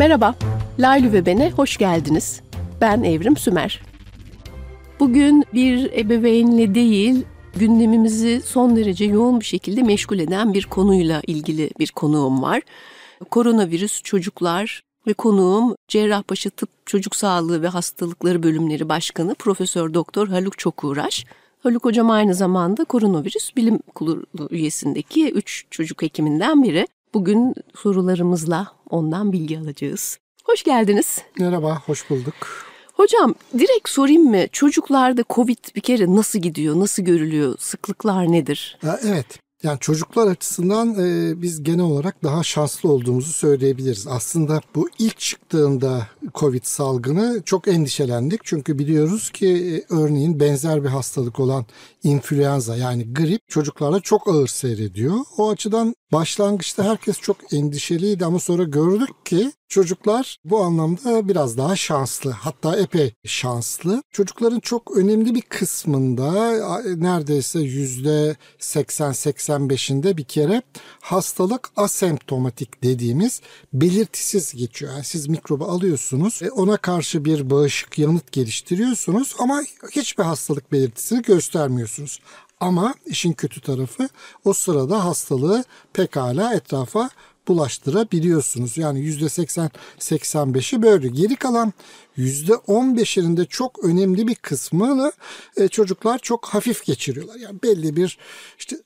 Merhaba, Laylu ve Ben'e hoş geldiniz. Ben Evrim Sümer. Bugün bir ebeveynle değil, gündemimizi son derece yoğun bir şekilde meşgul eden bir konuyla ilgili bir konuğum var. Koronavirüs çocuklar ve konuğum Cerrahpaşa Tıp Çocuk Sağlığı ve Hastalıkları Bölümleri Başkanı Profesör Doktor Haluk Çokuğraş. Haluk Hocam aynı zamanda koronavirüs bilim kurulu üyesindeki 3 çocuk hekiminden biri. Bugün sorularımızla ondan bilgi alacağız. Hoş geldiniz. Merhaba, hoş bulduk. Hocam direkt sorayım mı? Çocuklarda Covid bir kere nasıl gidiyor, nasıl görülüyor, sıklıklar nedir? Evet, yani çocuklar açısından e, biz genel olarak daha şanslı olduğumuzu söyleyebiliriz. Aslında bu ilk çıktığında Covid salgını çok endişelendik. Çünkü biliyoruz ki e, örneğin benzer bir hastalık olan influenza yani grip çocuklarda çok ağır seyrediyor. O açıdan başlangıçta herkes çok endişeliydi ama sonra gördük ki Çocuklar bu anlamda biraz daha şanslı hatta epey şanslı. Çocukların çok önemli bir kısmında neredeyse yüzde 80-85'inde bir kere hastalık asemptomatik dediğimiz belirtisiz geçiyor. Yani siz mikrobu alıyorsunuz ona karşı bir bağışık yanıt geliştiriyorsunuz ama hiçbir hastalık belirtisini göstermiyorsunuz. Ama işin kötü tarafı o sırada hastalığı pekala etrafa bulaştırabiliyorsunuz. Yani %80-85'i böyle. Geri kalan %15'inde çok önemli bir kısmını e, çocuklar çok hafif geçiriyorlar. Yani belli bir işte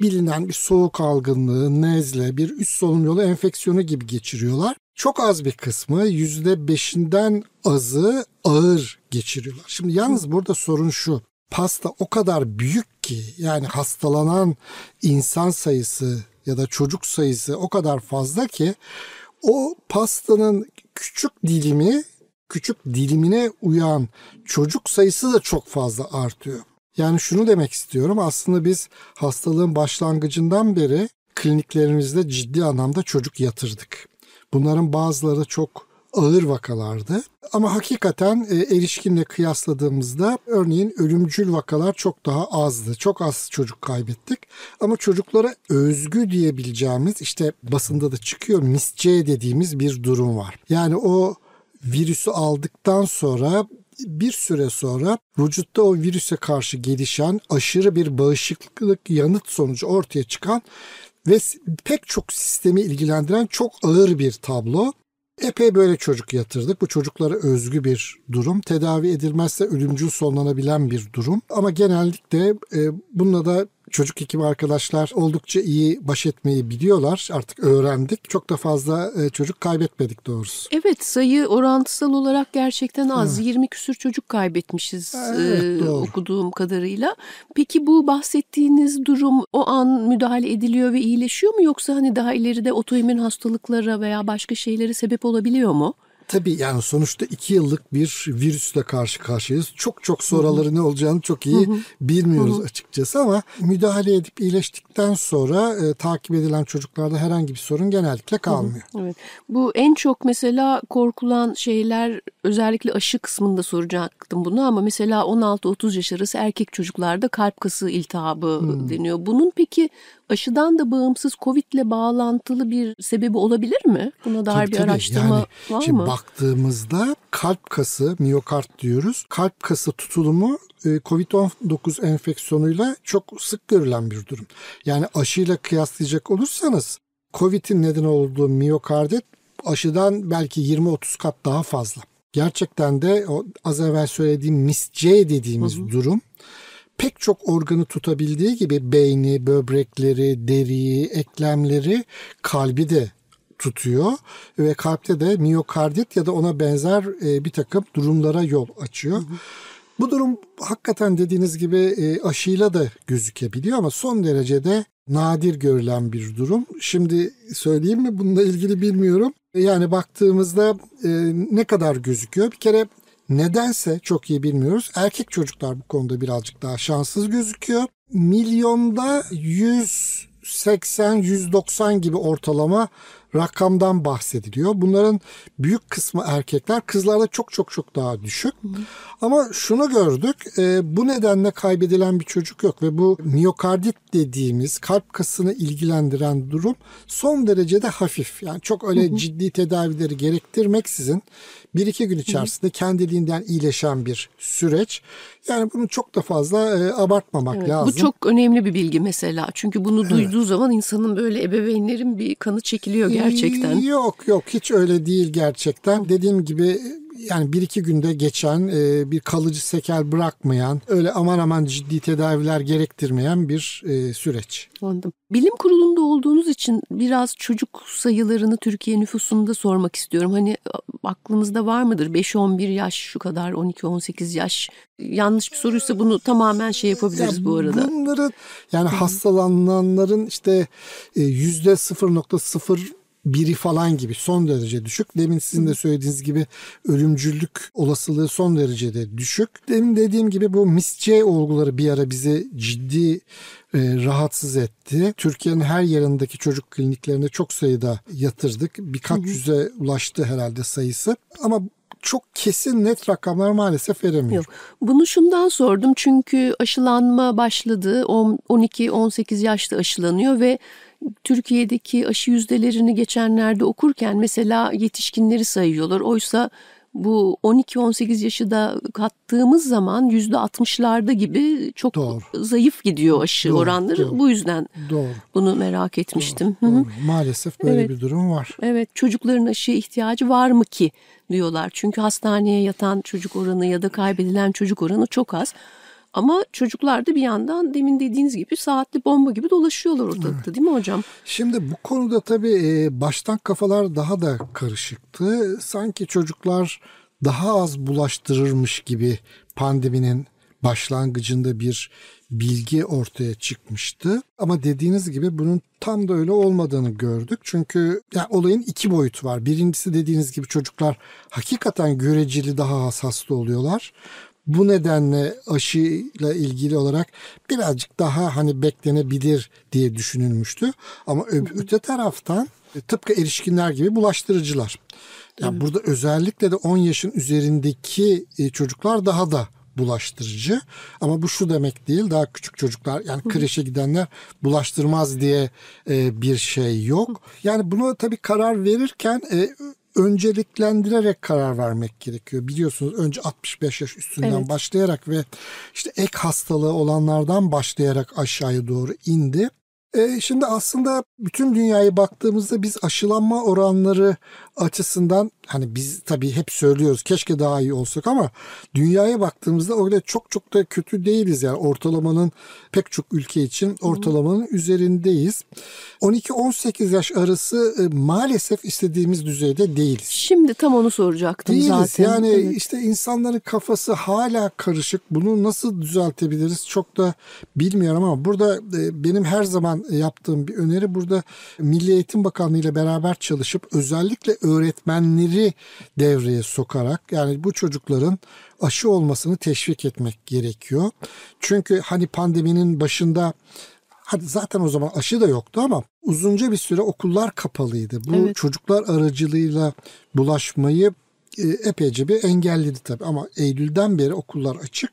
bilinen bir soğuk algınlığı, nezle, bir üst solunum yolu enfeksiyonu gibi geçiriyorlar. Çok az bir kısmı %5'inden azı ağır geçiriyorlar. Şimdi yalnız burada sorun şu. Pasta o kadar büyük ki yani hastalanan insan sayısı ya da çocuk sayısı o kadar fazla ki o pastanın küçük dilimi küçük dilimine uyan çocuk sayısı da çok fazla artıyor. Yani şunu demek istiyorum aslında biz hastalığın başlangıcından beri kliniklerimizde ciddi anlamda çocuk yatırdık. Bunların bazıları çok ağır vakalardı. Ama hakikaten e, erişkinle kıyasladığımızda örneğin ölümcül vakalar çok daha azdı. Çok az çocuk kaybettik. Ama çocuklara özgü diyebileceğimiz işte basında da çıkıyor misce dediğimiz bir durum var. Yani o virüsü aldıktan sonra bir süre sonra vücutta o virüse karşı gelişen aşırı bir bağışıklık yanıt sonucu ortaya çıkan ve pek çok sistemi ilgilendiren çok ağır bir tablo. Epey böyle çocuk yatırdık. Bu çocuklara özgü bir durum. Tedavi edilmezse ölümcül sonlanabilen bir durum. Ama genellikle e, bununla da çocuk hekimi arkadaşlar oldukça iyi baş etmeyi biliyorlar. Artık öğrendik. Çok da fazla e, çocuk kaybetmedik doğrusu. Evet sayı orantısal olarak gerçekten az. Evet. 20 küsür çocuk kaybetmişiz evet, e, okuduğum kadarıyla. Peki bu bahsettiğiniz durum o an müdahale ediliyor ve iyileşiyor mu yoksa hani daha ileride otoimmün hastalıklara veya başka şeylere sebep olabiliyor mu? Tabii yani sonuçta iki yıllık bir virüsle karşı karşıyayız. Çok çok sonraları ne olacağını çok iyi bilmiyoruz açıkçası ama müdahale edip iyileştikten sonra e, takip edilen çocuklarda herhangi bir sorun genellikle kalmıyor. Evet. Bu en çok mesela korkulan şeyler özellikle aşı kısmında soracaktım bunu ama mesela 16-30 yaş arası erkek çocuklarda kalp kası iltihabı hmm. deniyor. Bunun peki aşıdan da bağımsız Covid ile bağlantılı bir sebebi olabilir mi? Buna dair tabii, bir tabii. araştırma yani, var şimdi mı? Baktığımızda kalp kası, miyokart diyoruz. Kalp kası tutulumu e, Covid-19 enfeksiyonuyla çok sık görülen bir durum. Yani aşıyla kıyaslayacak olursanız Covid'in neden olduğu miyokardit aşıdan belki 20-30 kat daha fazla. Gerçekten de o az evvel söylediğim MIS-C dediğimiz hı hı. durum pek çok organı tutabildiği gibi beyni, böbrekleri, deriyi, eklemleri, kalbi de tutuyor ve kalpte de miyokardit ya da ona benzer e, bir takım durumlara yol açıyor. Hı hı. Bu durum hakikaten dediğiniz gibi e, aşıyla da gözükebiliyor ama son derecede nadir görülen bir durum. Şimdi söyleyeyim mi bununla ilgili bilmiyorum. Yani baktığımızda e, ne kadar gözüküyor? Bir kere Nedense çok iyi bilmiyoruz. Erkek çocuklar bu konuda birazcık daha şanssız gözüküyor. Milyonda 180-190 gibi ortalama rakamdan bahsediliyor. Bunların büyük kısmı erkekler, kızlarda çok çok çok daha düşük. Hı. Ama şunu gördük, e, bu nedenle kaybedilen bir çocuk yok ve bu miyokardit dediğimiz kalp kasını ilgilendiren durum son derecede hafif. Yani çok öyle hı hı. ciddi tedavileri gerektirmeksizin bir iki gün içerisinde kendiliğinden iyileşen bir süreç. Yani bunu çok da fazla e, abartmamak evet, lazım. Bu çok önemli bir bilgi mesela. Çünkü bunu evet. duyduğu zaman insanın böyle ebeveynlerin bir kanı çekiliyor gerçekten. Yok yok hiç öyle değil gerçekten. Dediğim gibi yani bir iki günde geçen e, bir kalıcı sekel bırakmayan öyle aman aman ciddi tedaviler gerektirmeyen bir e, süreç. Anladım. Bilim kurulunda olduğunuz için biraz çocuk sayılarını Türkiye nüfusunda sormak istiyorum. Hani aklınızda var mıdır 5-11 yaş şu kadar 12-18 yaş yanlış bir soruysa bunu tamamen şey yapabiliriz ya bu arada. Bunların yani hastalananların işte e, yüzde 0.0 biri falan gibi son derece düşük. Demin sizin de söylediğiniz gibi ölümcüllük olasılığı son derecede düşük. Demin dediğim gibi bu misce olguları bir ara bizi ciddi e, rahatsız etti. Türkiye'nin her yerindeki çocuk kliniklerinde çok sayıda yatırdık. Birkaç yüze ulaştı herhalde sayısı. Ama çok kesin net rakamlar maalesef veremiyor. Yok. Bunu şundan sordum çünkü aşılanma başladı. 12-18 yaşta aşılanıyor ve Türkiye'deki aşı yüzdelerini geçenlerde okurken mesela yetişkinleri sayıyorlar. Oysa bu 12-18 yaşı da kattığımız zaman yüzde 60'larda gibi çok doğru. zayıf gidiyor aşı doğru, oranları. Doğru. Bu yüzden doğru. bunu merak etmiştim. Doğru, doğru. Maalesef böyle evet. bir durum var. Evet çocukların aşıya ihtiyacı var mı ki diyorlar. Çünkü hastaneye yatan çocuk oranı ya da kaybedilen çocuk oranı çok az. Ama çocuklar da bir yandan demin dediğiniz gibi saatli bomba gibi dolaşıyorlar ortalıkta değil mi hocam? Şimdi bu konuda tabii e, baştan kafalar daha da karışıktı. Sanki çocuklar daha az bulaştırırmış gibi pandeminin başlangıcında bir bilgi ortaya çıkmıştı. Ama dediğiniz gibi bunun tam da öyle olmadığını gördük. Çünkü yani olayın iki boyutu var. Birincisi dediğiniz gibi çocuklar hakikaten göreceli daha hassaslı oluyorlar. Bu nedenle aşıyla ilgili olarak birazcık daha hani beklenebilir diye düşünülmüştü. Ama öte taraftan e, tıpkı erişkinler gibi bulaştırıcılar. Yani evet. burada özellikle de 10 yaşın üzerindeki e, çocuklar daha da bulaştırıcı. Ama bu şu demek değil daha küçük çocuklar yani kreşe gidenler bulaştırmaz diye e, bir şey yok. Yani bunu tabii karar verirken önceliklendirerek karar vermek gerekiyor. Biliyorsunuz önce 65 yaş üstünden evet. başlayarak ve işte ek hastalığı olanlardan başlayarak aşağıya doğru indi. E, şimdi aslında bütün dünyayı baktığımızda biz aşılanma oranları açısından hani biz tabii hep söylüyoruz keşke daha iyi olsak ama dünyaya baktığımızda öyle çok çok da kötü değiliz yani ortalamanın pek çok ülke için ortalamanın üzerindeyiz. 12-18 yaş arası e, maalesef istediğimiz düzeyde değiliz. Şimdi tam onu soracaktım değiliz. zaten. Yani evet. işte insanların kafası hala karışık. Bunu nasıl düzeltebiliriz çok da bilmiyorum ama burada e, benim her zaman yaptığım bir öneri burada Milli Eğitim Bakanlığı ile beraber çalışıp özellikle öğretmenleri devreye sokarak yani bu çocukların aşı olmasını teşvik etmek gerekiyor. Çünkü hani pandeminin başında Hadi zaten o zaman aşı da yoktu ama uzunca bir süre okullar kapalıydı. Bu evet. çocuklar aracılığıyla bulaşmayı e, epeyce bir engelledi tabii ama Eylül'den beri okullar açık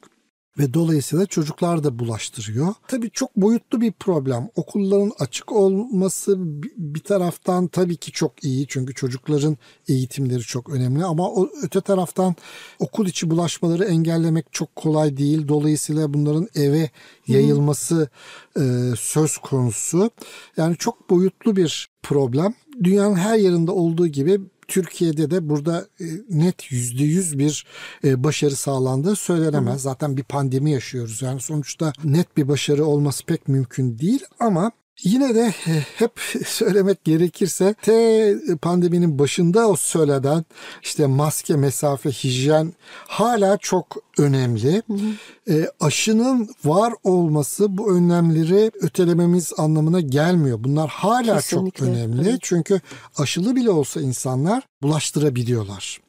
ve dolayısıyla çocuklar da bulaştırıyor. Tabii çok boyutlu bir problem. Okulların açık olması bir taraftan tabii ki çok iyi çünkü çocukların eğitimleri çok önemli ama o öte taraftan okul içi bulaşmaları engellemek çok kolay değil. Dolayısıyla bunların eve yayılması e, söz konusu. Yani çok boyutlu bir problem. Dünyanın her yerinde olduğu gibi Türkiye'de de burada e, net yüzde yüz bir e, başarı sağlandığı söylenemez. Zaten bir pandemi yaşıyoruz. Yani sonuçta net bir başarı olması pek mümkün değil ama Yine de hep söylemek gerekirse te pandeminin başında o söyleden işte maske, mesafe, hijyen hala çok önemli. Hı hı. E, aşının var olması bu önlemleri ötelememiz anlamına gelmiyor. Bunlar hala Kesinlikle. çok önemli. Evet. Çünkü aşılı bile olsa insanlar bulaştırabiliyorlar.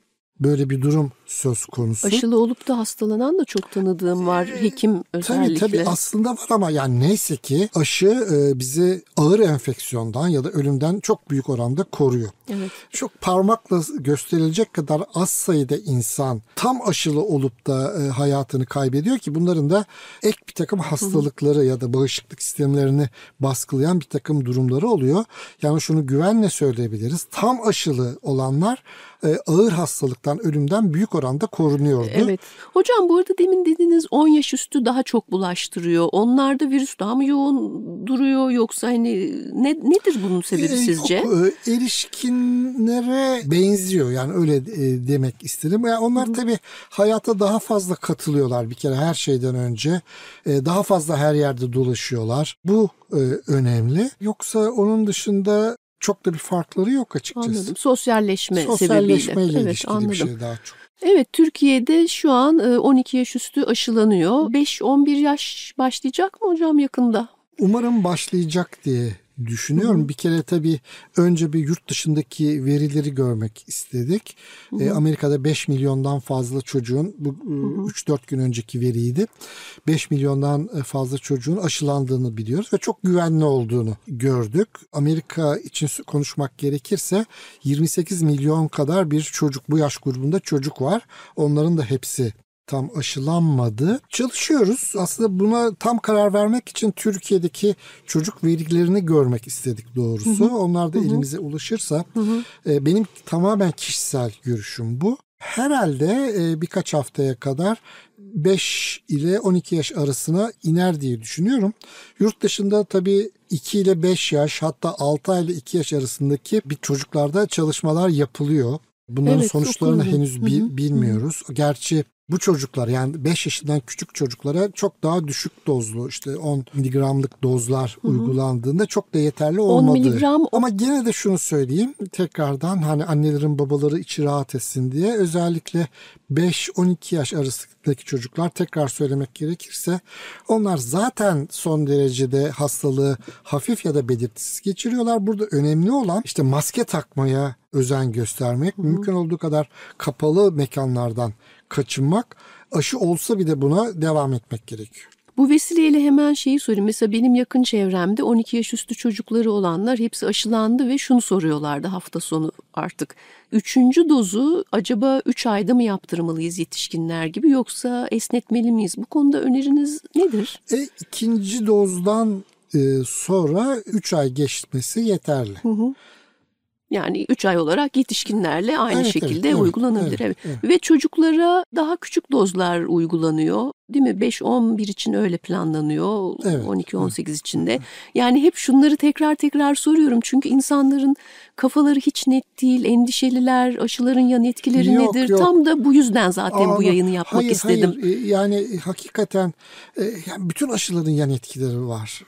Böyle bir durum söz konusu. Aşılı olup da hastalanan da çok tanıdığım var. Ee, Hekim özellikle. Tabii tabii aslında var ama yani neyse ki aşı e, bizi ağır enfeksiyondan ya da ölümden çok büyük oranda koruyor. Evet. Çok parmakla gösterilecek kadar az sayıda insan tam aşılı olup da e, hayatını kaybediyor ki bunların da ek bir takım hastalıkları Hı-hı. ya da bağışıklık sistemlerini baskılayan bir takım durumları oluyor. Yani şunu güvenle söyleyebiliriz. Tam aşılı olanlar e, ağır hastalıktan, ölümden büyük oranda korunuyordu. Evet. Hocam bu arada demin dediğiniz 10 yaş üstü daha çok bulaştırıyor. Onlarda virüs daha mı yoğun duruyor yoksa hani ne, nedir bunun sebebi e, sizce? Yok, e, erişkinlere benziyor yani öyle e, demek istedim. Yani onlar tabii hayata daha fazla katılıyorlar bir kere her şeyden önce. E, daha fazla her yerde dolaşıyorlar. Bu önemli. Yoksa onun dışında çok da bir farkları yok açıkçası. Anladım. Sosyalleşme, Sosyalleşmeyle sebebiyle. Evet, ilişkili anladım. bir şey daha çok. Evet Türkiye'de şu an 12 e, yaş üstü aşılanıyor. 5-11 yaş başlayacak mı hocam yakında? Umarım başlayacak diye düşünüyorum. Hı-hı. Bir kere tabii önce bir yurt dışındaki verileri görmek istedik. E, Amerika'da 5 milyondan fazla çocuğun bu 3-4 gün önceki veriydi. 5 milyondan e, fazla çocuğun aşılandığını biliyoruz ve çok güvenli olduğunu gördük. Amerika için konuşmak gerekirse 28 milyon kadar bir çocuk bu yaş grubunda çocuk var. Onların da hepsi tam aşılanmadı. Çalışıyoruz. Aslında buna tam karar vermek için Türkiye'deki çocuk verilerini görmek istedik doğrusu. Hı hı. Onlar da hı hı. elimize ulaşırsa hı hı. E, benim tamamen kişisel görüşüm bu. Herhalde e, birkaç haftaya kadar 5 ile 12 yaş arasına iner diye düşünüyorum. Yurt dışında tabii 2 ile 5 yaş hatta 6 ay ile 2 yaş arasındaki bir çocuklarda çalışmalar yapılıyor. Bunların evet, sonuçlarını henüz bi, bilmiyoruz. Gerçi bu çocuklar yani 5 yaşından küçük çocuklara çok daha düşük dozlu işte 10 miligramlık dozlar Hı-hı. uygulandığında çok da yeterli olmadı. 10 miligram. Ama gene de şunu söyleyeyim tekrardan hani annelerin babaları içi rahat etsin diye özellikle 5-12 yaş arasındaki çocuklar tekrar söylemek gerekirse onlar zaten son derecede hastalığı hafif ya da belirtisiz geçiriyorlar. Burada önemli olan işte maske takmaya özen göstermek, Hı-hı. mümkün olduğu kadar kapalı mekanlardan kaçınmak, aşı olsa bir de buna devam etmek gerekiyor. Bu vesileyle hemen şeyi sorayım. Mesela benim yakın çevremde 12 yaş üstü çocukları olanlar hepsi aşılandı ve şunu soruyorlardı hafta sonu artık. Üçüncü dozu acaba 3 ayda mı yaptırmalıyız yetişkinler gibi yoksa esnetmeli miyiz? Bu konuda öneriniz nedir? E, ikinci dozdan e, sonra 3 ay geçmesi yeterli. Hı hı. Yani 3 ay olarak yetişkinlerle aynı evet, şekilde evet, uygulanabilir. Evet, evet. evet. Ve çocuklara daha küçük dozlar uygulanıyor. Değil mi? 5-11 için öyle planlanıyor. Evet, 12-18 evet. için de. Yani hep şunları tekrar tekrar soruyorum. Çünkü insanların kafaları hiç net değil. Endişeliler, aşıların yan etkileri yok, nedir? Yok. Tam da bu yüzden zaten Aa, bu yayını yapmak hayır, istedim. Hayır. E, yani hakikaten e, yani bütün aşıların yan etkileri var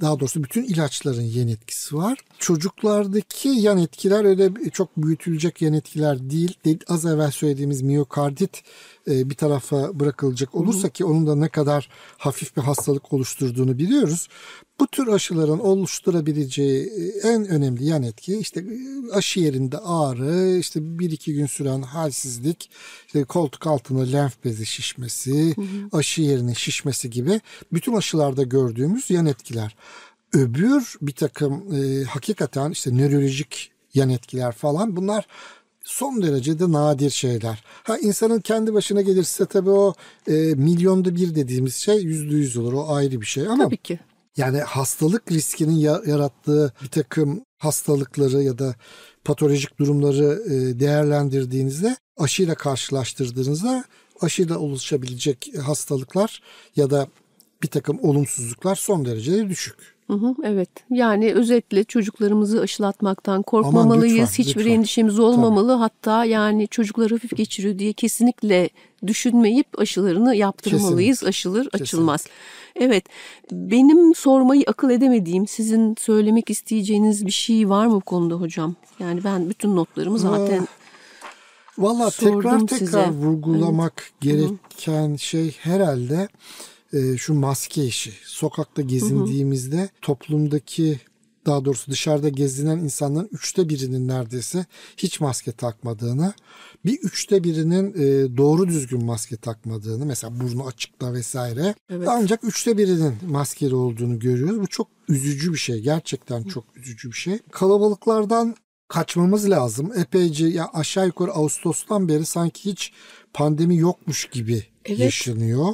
daha doğrusu bütün ilaçların yan etkisi var. Çocuklardaki yan etkiler öyle çok büyütülecek yan etkiler değil. Az evvel söylediğimiz miyokardit bir tarafa bırakılacak olursa ki onun da ne kadar hafif bir hastalık oluşturduğunu biliyoruz. Bu tür aşıların oluşturabileceği e, en önemli yan etki işte e, aşı yerinde ağrı, işte bir iki gün süren halsizlik, işte koltuk altında lenf bezi şişmesi, hı hı. aşı yerine şişmesi gibi bütün aşılarda gördüğümüz yan etkiler. Öbür bir takım e, hakikaten işte nörolojik yan etkiler falan bunlar son derecede nadir şeyler. Ha insanın kendi başına gelirse tabii o e, milyonda bir dediğimiz şey yüzde yüz olur. O ayrı bir şey ama tabii ki. Yani hastalık riskinin yarattığı bir takım hastalıkları ya da patolojik durumları e, değerlendirdiğinizde aşıyla karşılaştırdığınızda aşıyla oluşabilecek hastalıklar ya da bir takım olumsuzluklar son derece düşük. Hı hı, evet yani özetle çocuklarımızı aşılatmaktan korkmamalıyız. Aman lütfen, Hiçbir lütfen. endişemiz olmamalı. Tabii. Hatta yani çocuklar hafif geçiriyor diye kesinlikle düşünmeyip aşılarını yaptırmalıyız. Kesinlikle. Aşılır Kesinlikle. açılmaz. Evet benim sormayı akıl edemediğim sizin söylemek isteyeceğiniz bir şey var mı bu konuda hocam? Yani ben bütün notlarımı zaten Valla tekrar tekrar size. vurgulamak evet. gereken Hı-hı. şey herhalde e, şu maske işi. Sokakta gezindiğimizde Hı-hı. toplumdaki daha doğrusu dışarıda gezinen insanların üçte birinin neredeyse hiç maske takmadığını, bir üçte birinin e, doğru düzgün maske takmadığını, mesela burnu açıkta vesaire. Evet. Ancak üçte birinin maskeli olduğunu görüyoruz. Bu çok üzücü bir şey. Gerçekten çok üzücü bir şey. Kalabalıklardan kaçmamız lazım. Epeyce ya aşağı yukarı Ağustos'tan beri sanki hiç pandemi yokmuş gibi evet. yaşanıyor.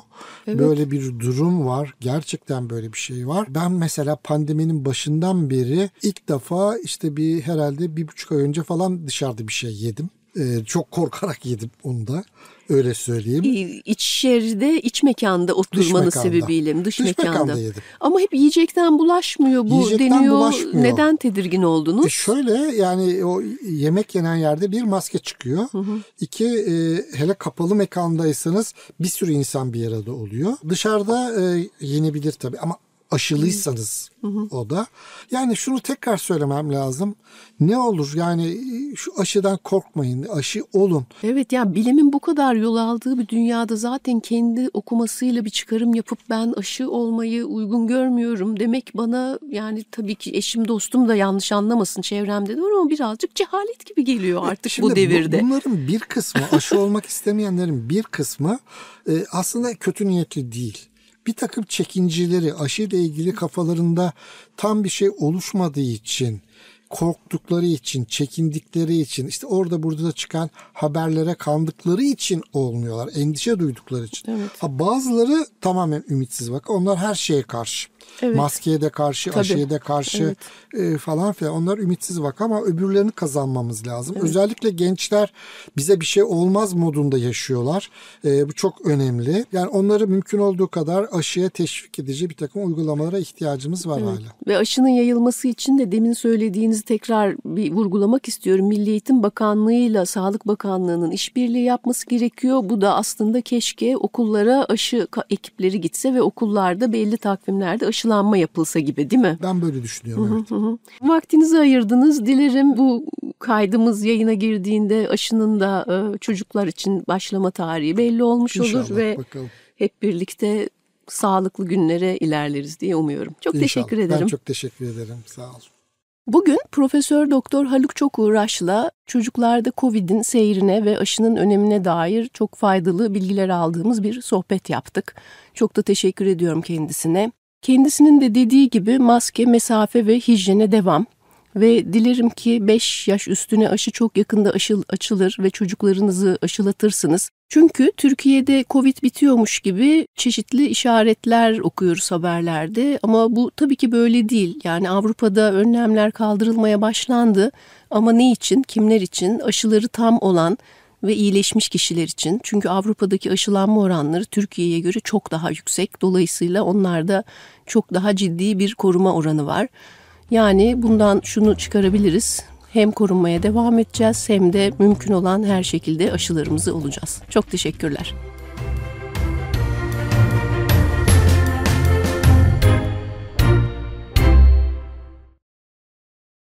Evet. Böyle bir durum var. Gerçekten böyle bir şey var. Ben mesela pandeminin başından beri ilk defa işte bir herhalde bir buçuk ay önce falan dışarıda bir şey yedim. Ee, çok korkarak yedim onu da. Öyle söyleyeyim. İç yerde, iç mekanda oturmanın dış sebebiyle mi? Dış, dış mekanda. mekanda yedim. Ama hep yiyecekten bulaşmıyor bu yiyecekten deniyor. Bulaşmıyor. Neden tedirgin oldunuz? E şöyle yani o yemek yenen yerde bir maske çıkıyor. Hı hı. İki e, hele kapalı mekandaysanız bir sürü insan bir arada oluyor. Dışarıda e, yenebilir tabii ama aşılıysanız hı hı. o da. Yani şunu tekrar söylemem lazım. Ne olur yani şu aşıdan korkmayın. Aşı olun. Evet yani bilimin bu kadar yol aldığı bir dünyada zaten kendi okumasıyla bir çıkarım yapıp ben aşı olmayı uygun görmüyorum demek bana yani tabii ki eşim dostum da yanlış anlamasın çevremde de var ama birazcık cehalet gibi geliyor artık Şimdi bu devirde. Bu, bunların bir kısmı aşı olmak istemeyenlerin bir kısmı e, aslında kötü niyetli değil bir takım çekincileri aşıyla ilgili kafalarında tam bir şey oluşmadığı için korktukları için, çekindikleri için, işte orada burada da çıkan haberlere kandıkları için olmuyorlar. Endişe duydukları için. Evet. Ha, bazıları tamamen ümitsiz bak. Onlar her şeye karşı. Evet. Maskeye de karşı, Tabii. aşıya da karşı evet. e, falan filan. Onlar ümitsiz bak ama öbürlerini kazanmamız lazım. Evet. Özellikle gençler bize bir şey olmaz modunda yaşıyorlar. E, bu çok önemli. Yani onları mümkün olduğu kadar aşıya teşvik edici bir takım uygulamalara ihtiyacımız var evet. hala. Ve aşının yayılması için de demin söylediğinizi tekrar bir vurgulamak istiyorum. Milli Eğitim Bakanlığı ile Sağlık Bakanlığı'nın işbirliği yapması gerekiyor. Bu da aslında keşke okullara aşı ekipleri gitse ve okullarda belli takvimlerde aşılanma yapılsa gibi değil mi? Ben böyle düşünüyorum. Hı hı Vaktinizi ayırdınız. Dilerim bu kaydımız yayına girdiğinde aşının da e, çocuklar için başlama tarihi belli olmuş İnşallah, olur ve bakalım. hep birlikte sağlıklı günlere ilerleriz diye umuyorum. Çok İnşallah. teşekkür ederim. Ben çok teşekkür ederim. Sağ olun. Bugün Profesör Doktor Haluk Çokuğraş'la çocuklarda Covid'in seyrine ve aşının önemine dair çok faydalı bilgiler aldığımız bir sohbet yaptık. Çok da teşekkür ediyorum kendisine. Kendisinin de dediği gibi maske, mesafe ve hijyene devam. Ve dilerim ki 5 yaş üstüne aşı çok yakında aşıl, açılır ve çocuklarınızı aşılatırsınız. Çünkü Türkiye'de Covid bitiyormuş gibi çeşitli işaretler okuyoruz haberlerde ama bu tabii ki böyle değil. Yani Avrupa'da önlemler kaldırılmaya başlandı ama ne için, kimler için aşıları tam olan ve iyileşmiş kişiler için. Çünkü Avrupa'daki aşılanma oranları Türkiye'ye göre çok daha yüksek. Dolayısıyla onlarda çok daha ciddi bir koruma oranı var. Yani bundan şunu çıkarabiliriz. Hem korunmaya devam edeceğiz hem de mümkün olan her şekilde aşılarımızı olacağız. Çok teşekkürler.